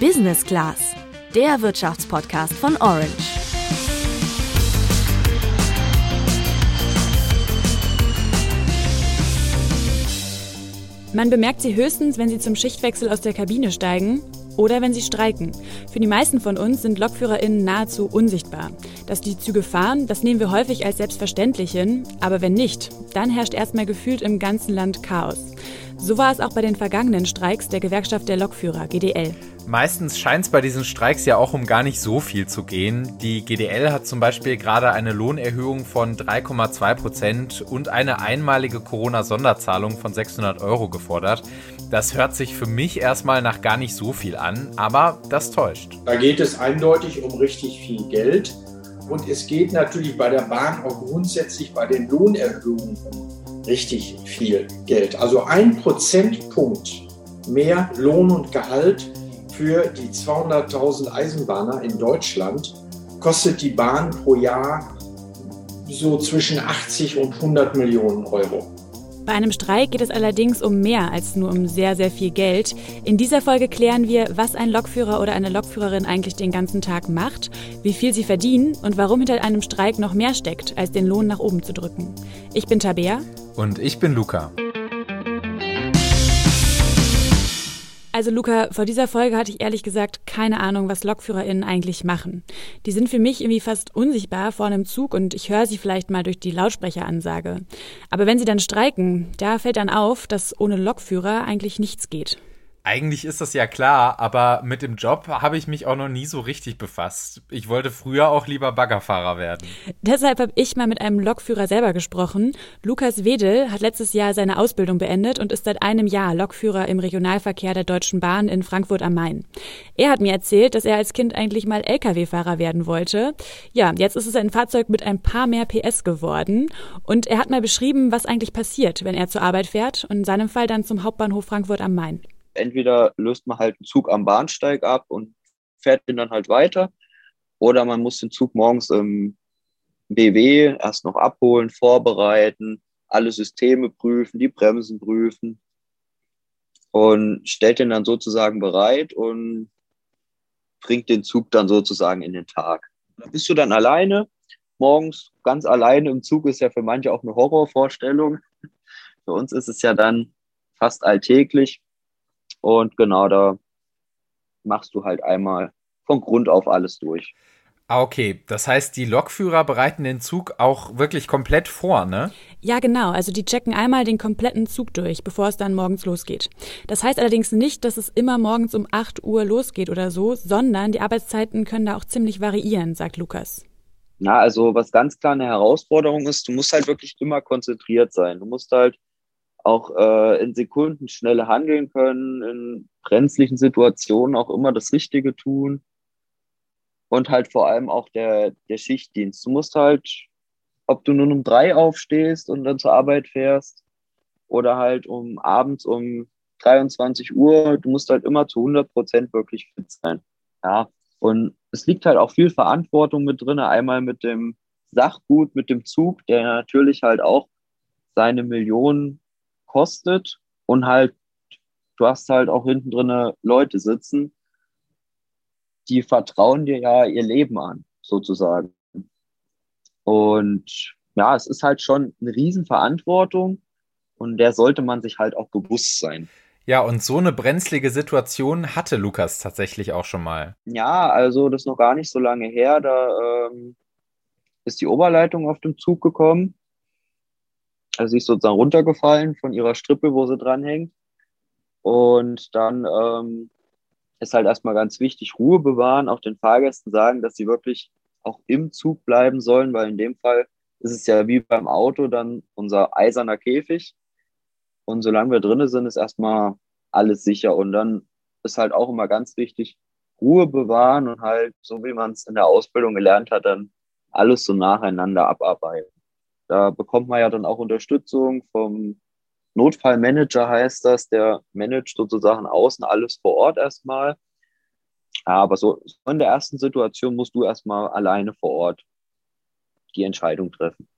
Business Class, der Wirtschaftspodcast von Orange. Man bemerkt sie höchstens, wenn sie zum Schichtwechsel aus der Kabine steigen oder wenn sie streiken. Für die meisten von uns sind LokführerInnen nahezu unsichtbar. Dass die Züge fahren, das nehmen wir häufig als selbstverständlich hin, aber wenn nicht, dann herrscht erstmal gefühlt im ganzen Land Chaos. So war es auch bei den vergangenen Streiks der Gewerkschaft der Lokführer, GDL. Meistens scheint es bei diesen Streiks ja auch um gar nicht so viel zu gehen. Die GDL hat zum Beispiel gerade eine Lohnerhöhung von 3,2 Prozent und eine einmalige Corona-Sonderzahlung von 600 Euro gefordert. Das hört sich für mich erstmal nach gar nicht so viel an, aber das täuscht. Da geht es eindeutig um richtig viel Geld. Und es geht natürlich bei der Bahn auch grundsätzlich bei den Lohnerhöhungen um richtig viel Geld. Also ein Prozentpunkt mehr Lohn und Gehalt für die 200.000 Eisenbahner in Deutschland kostet die Bahn pro Jahr so zwischen 80 und 100 Millionen Euro. Bei einem Streik geht es allerdings um mehr als nur um sehr, sehr viel Geld. In dieser Folge klären wir, was ein Lokführer oder eine Lokführerin eigentlich den ganzen Tag macht, wie viel sie verdienen und warum hinter einem Streik noch mehr steckt, als den Lohn nach oben zu drücken. Ich bin Tabea. Und ich bin Luca. Also Luca, vor dieser Folge hatte ich ehrlich gesagt keine Ahnung, was LokführerInnen eigentlich machen. Die sind für mich irgendwie fast unsichtbar vor einem Zug und ich höre sie vielleicht mal durch die Lautsprecheransage. Aber wenn sie dann streiken, da fällt dann auf, dass ohne Lokführer eigentlich nichts geht. Eigentlich ist das ja klar, aber mit dem Job habe ich mich auch noch nie so richtig befasst. Ich wollte früher auch lieber Baggerfahrer werden. Deshalb habe ich mal mit einem Lokführer selber gesprochen. Lukas Wedel hat letztes Jahr seine Ausbildung beendet und ist seit einem Jahr Lokführer im Regionalverkehr der Deutschen Bahn in Frankfurt am Main. Er hat mir erzählt, dass er als Kind eigentlich mal Lkw-Fahrer werden wollte. Ja, jetzt ist es ein Fahrzeug mit ein paar mehr PS geworden. Und er hat mal beschrieben, was eigentlich passiert, wenn er zur Arbeit fährt und in seinem Fall dann zum Hauptbahnhof Frankfurt am Main entweder löst man halt einen Zug am Bahnsteig ab und fährt den dann halt weiter, oder man muss den Zug morgens im BW erst noch abholen, vorbereiten, alle Systeme prüfen, die Bremsen prüfen und stellt den dann sozusagen bereit und bringt den Zug dann sozusagen in den Tag. Da bist du dann alleine, morgens ganz alleine im Zug ist ja für manche auch eine Horrorvorstellung. Für uns ist es ja dann fast alltäglich. Und genau da machst du halt einmal von Grund auf alles durch. Ah, okay. Das heißt, die Lokführer bereiten den Zug auch wirklich komplett vor, ne? Ja, genau. Also die checken einmal den kompletten Zug durch, bevor es dann morgens losgeht. Das heißt allerdings nicht, dass es immer morgens um 8 Uhr losgeht oder so, sondern die Arbeitszeiten können da auch ziemlich variieren, sagt Lukas. Na, also was ganz klar eine Herausforderung ist, du musst halt wirklich immer konzentriert sein. Du musst halt auch äh, in Sekunden schnell handeln können, in brenzlichen Situationen auch immer das Richtige tun und halt vor allem auch der, der Schichtdienst. Du musst halt, ob du nun um drei aufstehst und dann zur Arbeit fährst oder halt um abends um 23 Uhr, du musst halt immer zu 100 Prozent wirklich fit sein. Ja, und es liegt halt auch viel Verantwortung mit drin, einmal mit dem Sachgut, mit dem Zug, der natürlich halt auch seine Millionen kostet und halt, du hast halt auch hinten drin Leute sitzen, die vertrauen dir ja ihr Leben an, sozusagen. Und ja, es ist halt schon eine Riesenverantwortung und der sollte man sich halt auch bewusst sein. Ja, und so eine brenzlige Situation hatte Lukas tatsächlich auch schon mal. Ja, also das ist noch gar nicht so lange her. Da ähm, ist die Oberleitung auf dem Zug gekommen also sie ist sozusagen runtergefallen von ihrer Strippe, wo sie dranhängt. Und dann ähm, ist halt erstmal ganz wichtig, Ruhe bewahren, auch den Fahrgästen sagen, dass sie wirklich auch im Zug bleiben sollen, weil in dem Fall ist es ja wie beim Auto dann unser eiserner Käfig. Und solange wir drinnen sind, ist erstmal alles sicher. Und dann ist halt auch immer ganz wichtig, Ruhe bewahren und halt, so wie man es in der Ausbildung gelernt hat, dann alles so nacheinander abarbeiten. Da bekommt man ja dann auch Unterstützung vom Notfallmanager, heißt das. Der managt sozusagen außen alles vor Ort erstmal. Aber so in der ersten Situation musst du erstmal alleine vor Ort die Entscheidung treffen.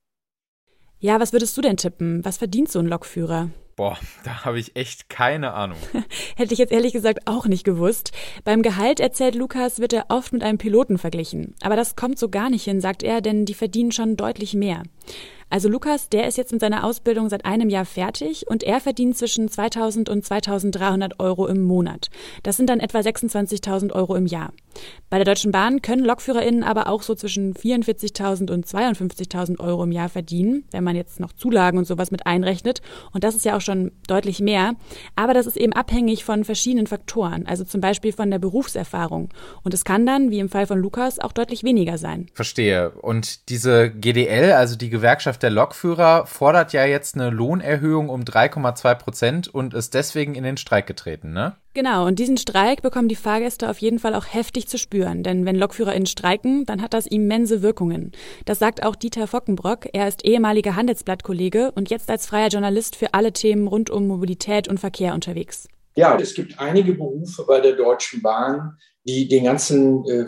Ja, was würdest du denn tippen? Was verdient so ein Lokführer? Boah, da habe ich echt keine Ahnung. Hätte ich jetzt ehrlich gesagt auch nicht gewusst. Beim Gehalt, erzählt Lukas, wird er oft mit einem Piloten verglichen. Aber das kommt so gar nicht hin, sagt er, denn die verdienen schon deutlich mehr. Also Lukas, der ist jetzt mit seiner Ausbildung seit einem Jahr fertig und er verdient zwischen 2000 und 2300 Euro im Monat. Das sind dann etwa 26.000 Euro im Jahr. Bei der Deutschen Bahn können LokführerInnen aber auch so zwischen 44.000 und 52.000 Euro im Jahr verdienen, wenn man jetzt noch Zulagen und sowas mit einrechnet. Und das ist ja auch schon deutlich mehr. Aber das ist eben abhängig von verschiedenen Faktoren, also zum Beispiel von der Berufserfahrung. Und es kann dann, wie im Fall von Lukas, auch deutlich weniger sein. Verstehe. Und diese GDL, also die Gewerkschaft Gewerkschaft der Lokführer fordert ja jetzt eine Lohnerhöhung um 3,2 Prozent und ist deswegen in den Streik getreten, ne? Genau, und diesen Streik bekommen die Fahrgäste auf jeden Fall auch heftig zu spüren, denn wenn LokführerInnen streiken, dann hat das immense Wirkungen. Das sagt auch Dieter Fockenbrock. Er ist ehemaliger Handelsblattkollege und jetzt als freier Journalist für alle Themen rund um Mobilität und Verkehr unterwegs. Ja, es gibt einige Berufe bei der Deutschen Bahn, die den ganzen äh,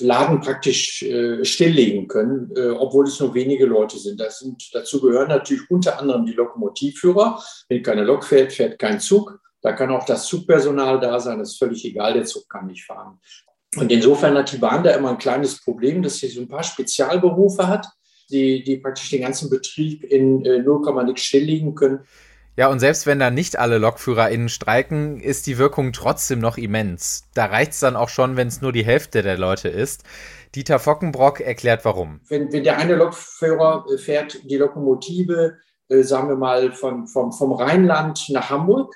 Laden praktisch äh, stilllegen können, äh, obwohl es nur wenige Leute sind. Das sind. Dazu gehören natürlich unter anderem die Lokomotivführer. Wenn keine Lok fährt, fährt kein Zug. Da kann auch das Zugpersonal da sein, das ist völlig egal, der Zug kann nicht fahren. Und insofern hat die Bahn da immer ein kleines Problem, dass sie so ein paar Spezialberufe hat, die, die praktisch den ganzen Betrieb in äh, 0, nix stilllegen können. Ja, und selbst wenn da nicht alle LokführerInnen streiken, ist die Wirkung trotzdem noch immens. Da reicht es dann auch schon, wenn es nur die Hälfte der Leute ist. Dieter Fockenbrock erklärt warum. Wenn, wenn der eine Lokführer äh, fährt die Lokomotive, äh, sagen wir mal, von, vom, vom Rheinland nach Hamburg,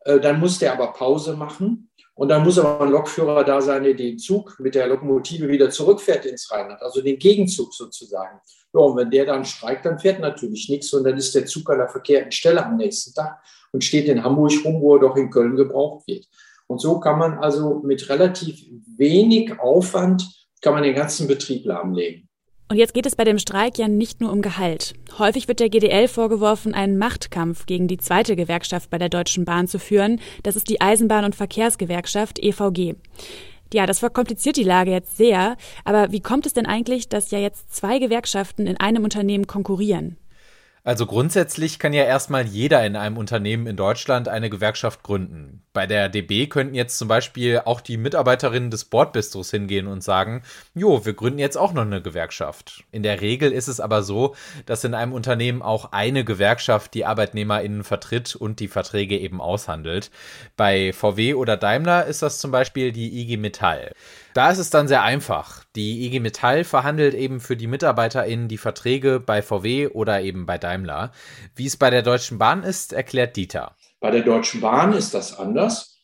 äh, dann muss der aber Pause machen. Und dann muss aber ein Lokführer da sein, der den Zug mit der Lokomotive wieder zurückfährt ins Rheinland, also den Gegenzug sozusagen. Ja, und wenn der dann streikt, dann fährt natürlich nichts und dann ist der Zug an der verkehrten Stelle am nächsten Tag und steht in Hamburg rum, wo er doch in Köln gebraucht wird. Und so kann man also mit relativ wenig Aufwand kann man den ganzen Betrieb lahmlegen. Und jetzt geht es bei dem Streik ja nicht nur um Gehalt. Häufig wird der GDL vorgeworfen, einen Machtkampf gegen die zweite Gewerkschaft bei der Deutschen Bahn zu führen. Das ist die Eisenbahn- und Verkehrsgewerkschaft EVG. Ja, das verkompliziert die Lage jetzt sehr. Aber wie kommt es denn eigentlich, dass ja jetzt zwei Gewerkschaften in einem Unternehmen konkurrieren? Also grundsätzlich kann ja erstmal jeder in einem Unternehmen in Deutschland eine Gewerkschaft gründen. Bei der DB könnten jetzt zum Beispiel auch die Mitarbeiterinnen des Bordbistros hingehen und sagen, jo, wir gründen jetzt auch noch eine Gewerkschaft. In der Regel ist es aber so, dass in einem Unternehmen auch eine Gewerkschaft die ArbeitnehmerInnen vertritt und die Verträge eben aushandelt. Bei VW oder Daimler ist das zum Beispiel die IG Metall. Da ist es dann sehr einfach. Die IG Metall verhandelt eben für die MitarbeiterInnen die Verträge bei VW oder eben bei Daimler. Wie es bei der Deutschen Bahn ist, erklärt Dieter. Bei der Deutschen Bahn ist das anders.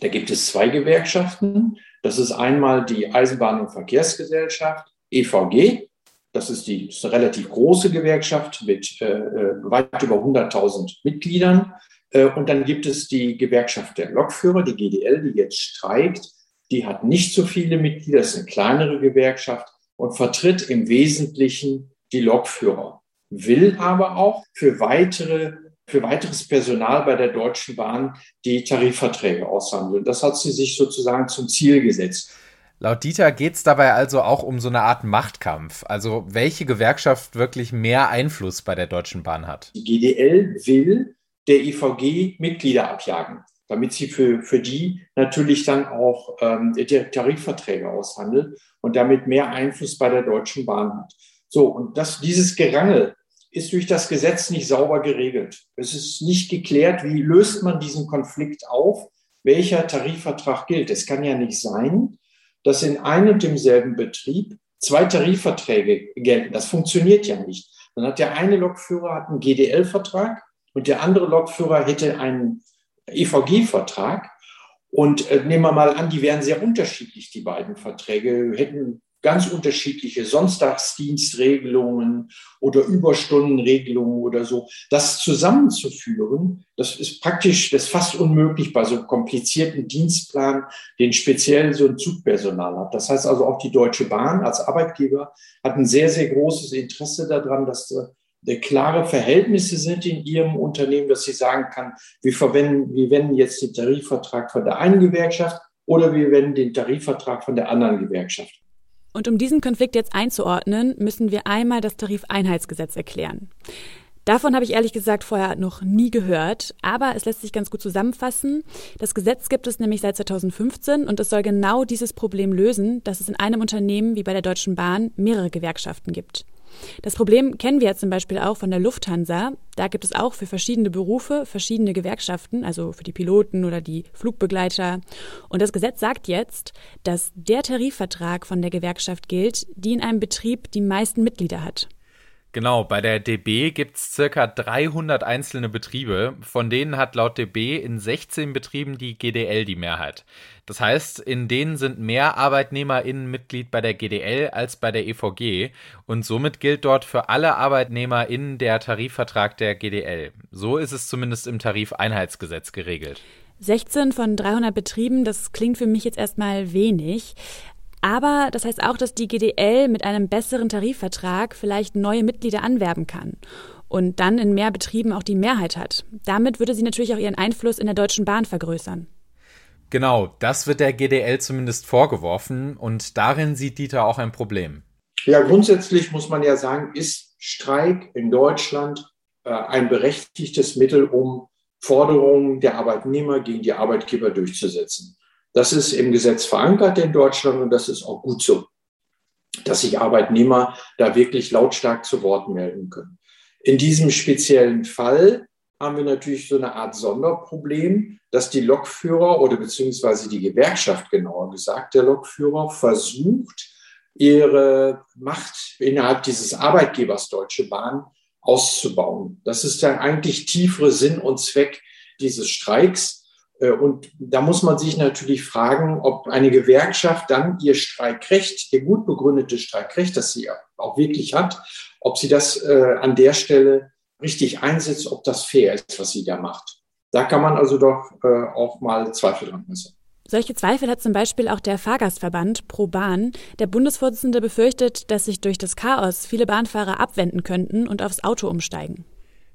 Da gibt es zwei Gewerkschaften. Das ist einmal die Eisenbahn- und Verkehrsgesellschaft, EVG. Das ist, die, ist eine relativ große Gewerkschaft mit äh, äh weit über 100.000 Mitgliedern. Äh, und dann gibt es die Gewerkschaft der Lokführer, die GDL, die jetzt streikt die hat nicht so viele Mitglieder, ist eine kleinere Gewerkschaft und vertritt im Wesentlichen die Lokführer, will aber auch für weitere für weiteres Personal bei der Deutschen Bahn die Tarifverträge aushandeln. Das hat sie sich sozusagen zum Ziel gesetzt. Laut Dieter geht es dabei also auch um so eine Art Machtkampf. Also welche Gewerkschaft wirklich mehr Einfluss bei der Deutschen Bahn hat. Die GDL will der IVG Mitglieder abjagen damit sie für, für die natürlich dann auch ähm, Tarifverträge aushandelt und damit mehr Einfluss bei der Deutschen Bahn hat. So, und das, dieses Gerangel ist durch das Gesetz nicht sauber geregelt. Es ist nicht geklärt, wie löst man diesen Konflikt auf, welcher Tarifvertrag gilt. Es kann ja nicht sein, dass in einem und demselben Betrieb zwei Tarifverträge gelten. Das funktioniert ja nicht. Dann hat der eine Lokführer hat einen GDL-Vertrag und der andere Lokführer hätte einen EVG-Vertrag. Und äh, nehmen wir mal an, die wären sehr unterschiedlich, die beiden Verträge, hätten ganz unterschiedliche Sonntagsdienstregelungen oder Überstundenregelungen oder so. Das zusammenzuführen, das ist praktisch, das ist fast unmöglich bei so einem komplizierten Dienstplan, den speziell so ein Zugpersonal hat. Das heißt also auch die Deutsche Bahn als Arbeitgeber hat ein sehr, sehr großes Interesse daran, dass klare Verhältnisse sind in Ihrem Unternehmen, dass sie sagen kann, wir verwenden, wir wenden jetzt den Tarifvertrag von der einen Gewerkschaft oder wir wenden den Tarifvertrag von der anderen Gewerkschaft. Und um diesen Konflikt jetzt einzuordnen, müssen wir einmal das Tarifeinheitsgesetz erklären. Davon habe ich ehrlich gesagt vorher noch nie gehört, aber es lässt sich ganz gut zusammenfassen. Das Gesetz gibt es nämlich seit 2015 und es soll genau dieses Problem lösen, dass es in einem Unternehmen wie bei der Deutschen Bahn mehrere Gewerkschaften gibt. Das Problem kennen wir ja zum Beispiel auch von der Lufthansa. Da gibt es auch für verschiedene Berufe verschiedene Gewerkschaften, also für die Piloten oder die Flugbegleiter. Und das Gesetz sagt jetzt, dass der Tarifvertrag von der Gewerkschaft gilt, die in einem Betrieb die meisten Mitglieder hat. Genau, bei der DB gibt es circa 300 einzelne Betriebe, von denen hat laut DB in 16 Betrieben die GDL die Mehrheit. Das heißt, in denen sind mehr ArbeitnehmerInnen Mitglied bei der GDL als bei der EVG und somit gilt dort für alle ArbeitnehmerInnen der Tarifvertrag der GDL. So ist es zumindest im Tarifeinheitsgesetz geregelt. 16 von 300 Betrieben, das klingt für mich jetzt erstmal wenig. Aber das heißt auch, dass die GDL mit einem besseren Tarifvertrag vielleicht neue Mitglieder anwerben kann und dann in mehr Betrieben auch die Mehrheit hat. Damit würde sie natürlich auch ihren Einfluss in der Deutschen Bahn vergrößern. Genau, das wird der GDL zumindest vorgeworfen und darin sieht Dieter auch ein Problem. Ja, grundsätzlich muss man ja sagen, ist Streik in Deutschland äh, ein berechtigtes Mittel, um Forderungen der Arbeitnehmer gegen die Arbeitgeber durchzusetzen. Das ist im Gesetz verankert in Deutschland und das ist auch gut so, dass sich Arbeitnehmer da wirklich lautstark zu Wort melden können. In diesem speziellen Fall haben wir natürlich so eine Art Sonderproblem, dass die Lokführer oder beziehungsweise die Gewerkschaft genauer gesagt, der Lokführer versucht, ihre Macht innerhalb dieses Arbeitgebers Deutsche Bahn auszubauen. Das ist der eigentlich tiefere Sinn und Zweck dieses Streiks. Äh, und da muss man sich natürlich fragen, ob eine Gewerkschaft dann ihr Streikrecht, ihr gut begründetes Streikrecht, das sie auch wirklich hat, ob sie das äh, an der Stelle richtig einsetzt, ob das fair ist, was sie da macht. Da kann man also doch äh, auch mal Zweifel dran äußern. Solche Zweifel hat zum Beispiel auch der Fahrgastverband Pro Bahn. Der Bundesvorsitzende befürchtet, dass sich durch das Chaos viele Bahnfahrer abwenden könnten und aufs Auto umsteigen.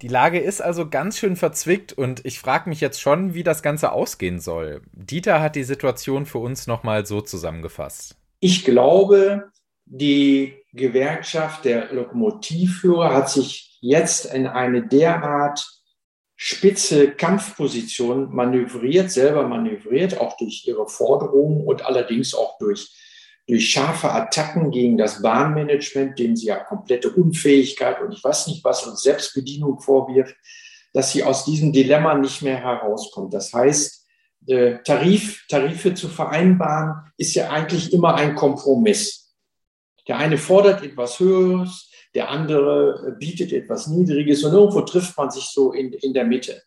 Die Lage ist also ganz schön verzwickt und ich frage mich jetzt schon, wie das Ganze ausgehen soll. Dieter hat die Situation für uns nochmal so zusammengefasst. Ich glaube, die Gewerkschaft der Lokomotivführer hat sich jetzt in eine derart spitze Kampfposition manövriert, selber manövriert, auch durch ihre Forderungen und allerdings auch durch durch scharfe Attacken gegen das Bahnmanagement, dem sie ja komplette Unfähigkeit und ich weiß nicht was und Selbstbedienung vorwirft, dass sie aus diesem Dilemma nicht mehr herauskommt. Das heißt, äh, Tarif, Tarife zu vereinbaren, ist ja eigentlich immer ein Kompromiss. Der eine fordert etwas Höheres, der andere bietet etwas Niedriges und irgendwo trifft man sich so in, in der Mitte.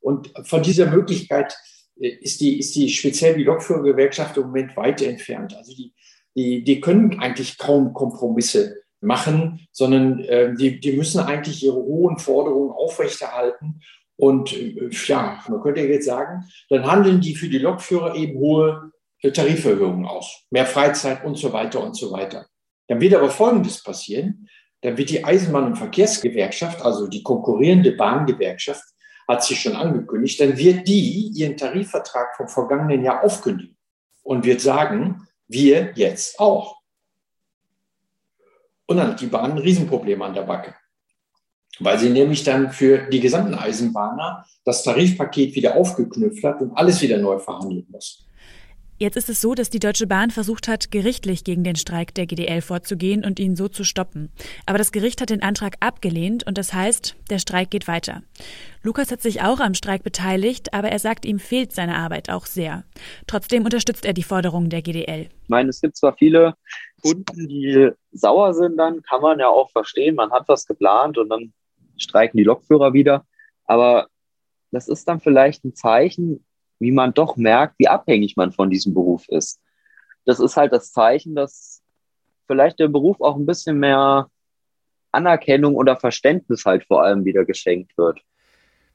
Und von dieser Möglichkeit äh, ist die, ist die speziell die Lokführergewerkschaft im Moment weit entfernt. Also die, die, die können eigentlich kaum Kompromisse machen, sondern äh, die, die müssen eigentlich ihre hohen Forderungen aufrechterhalten. Und äh, ja, man könnte jetzt sagen, dann handeln die für die Lokführer eben hohe Tariferhöhungen aus, mehr Freizeit und so weiter und so weiter. Dann wird aber Folgendes passieren. Dann wird die Eisenbahn- und Verkehrsgewerkschaft, also die konkurrierende Bahngewerkschaft, hat sich schon angekündigt, dann wird die ihren Tarifvertrag vom vergangenen Jahr aufkündigen und wird sagen, wir jetzt auch. Und dann hat die Bahn ein Riesenproblem an der Backe, weil sie nämlich dann für die gesamten Eisenbahner das Tarifpaket wieder aufgeknüpft hat und alles wieder neu verhandeln muss. Jetzt ist es so, dass die Deutsche Bahn versucht hat, gerichtlich gegen den Streik der GDL vorzugehen und ihn so zu stoppen. Aber das Gericht hat den Antrag abgelehnt und das heißt, der Streik geht weiter. Lukas hat sich auch am Streik beteiligt, aber er sagt, ihm fehlt seine Arbeit auch sehr. Trotzdem unterstützt er die Forderungen der GDL. Ich meine, es gibt zwar viele Kunden, die sauer sind, dann kann man ja auch verstehen, man hat was geplant und dann streiken die Lokführer wieder. Aber das ist dann vielleicht ein Zeichen, wie man doch merkt, wie abhängig man von diesem Beruf ist. Das ist halt das Zeichen, dass vielleicht der Beruf auch ein bisschen mehr Anerkennung oder Verständnis halt vor allem wieder geschenkt wird.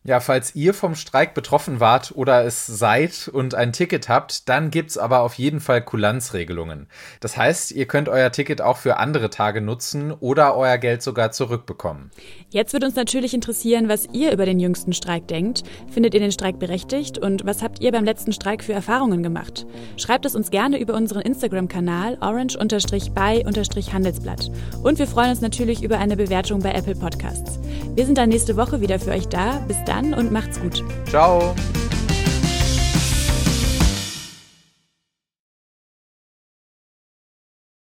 Ja, falls ihr vom Streik betroffen wart oder es seid und ein Ticket habt, dann gibt's aber auf jeden Fall Kulanzregelungen. Das heißt, ihr könnt euer Ticket auch für andere Tage nutzen oder euer Geld sogar zurückbekommen. Jetzt wird uns natürlich interessieren, was ihr über den jüngsten Streik denkt. Findet ihr den Streik berechtigt und was habt ihr beim letzten Streik für Erfahrungen gemacht? Schreibt es uns gerne über unseren Instagram-Kanal orange-by-handelsblatt. Und wir freuen uns natürlich über eine Bewertung bei Apple Podcasts. Wir sind dann nächste Woche wieder für euch da. Bis dann und macht's gut. Ciao.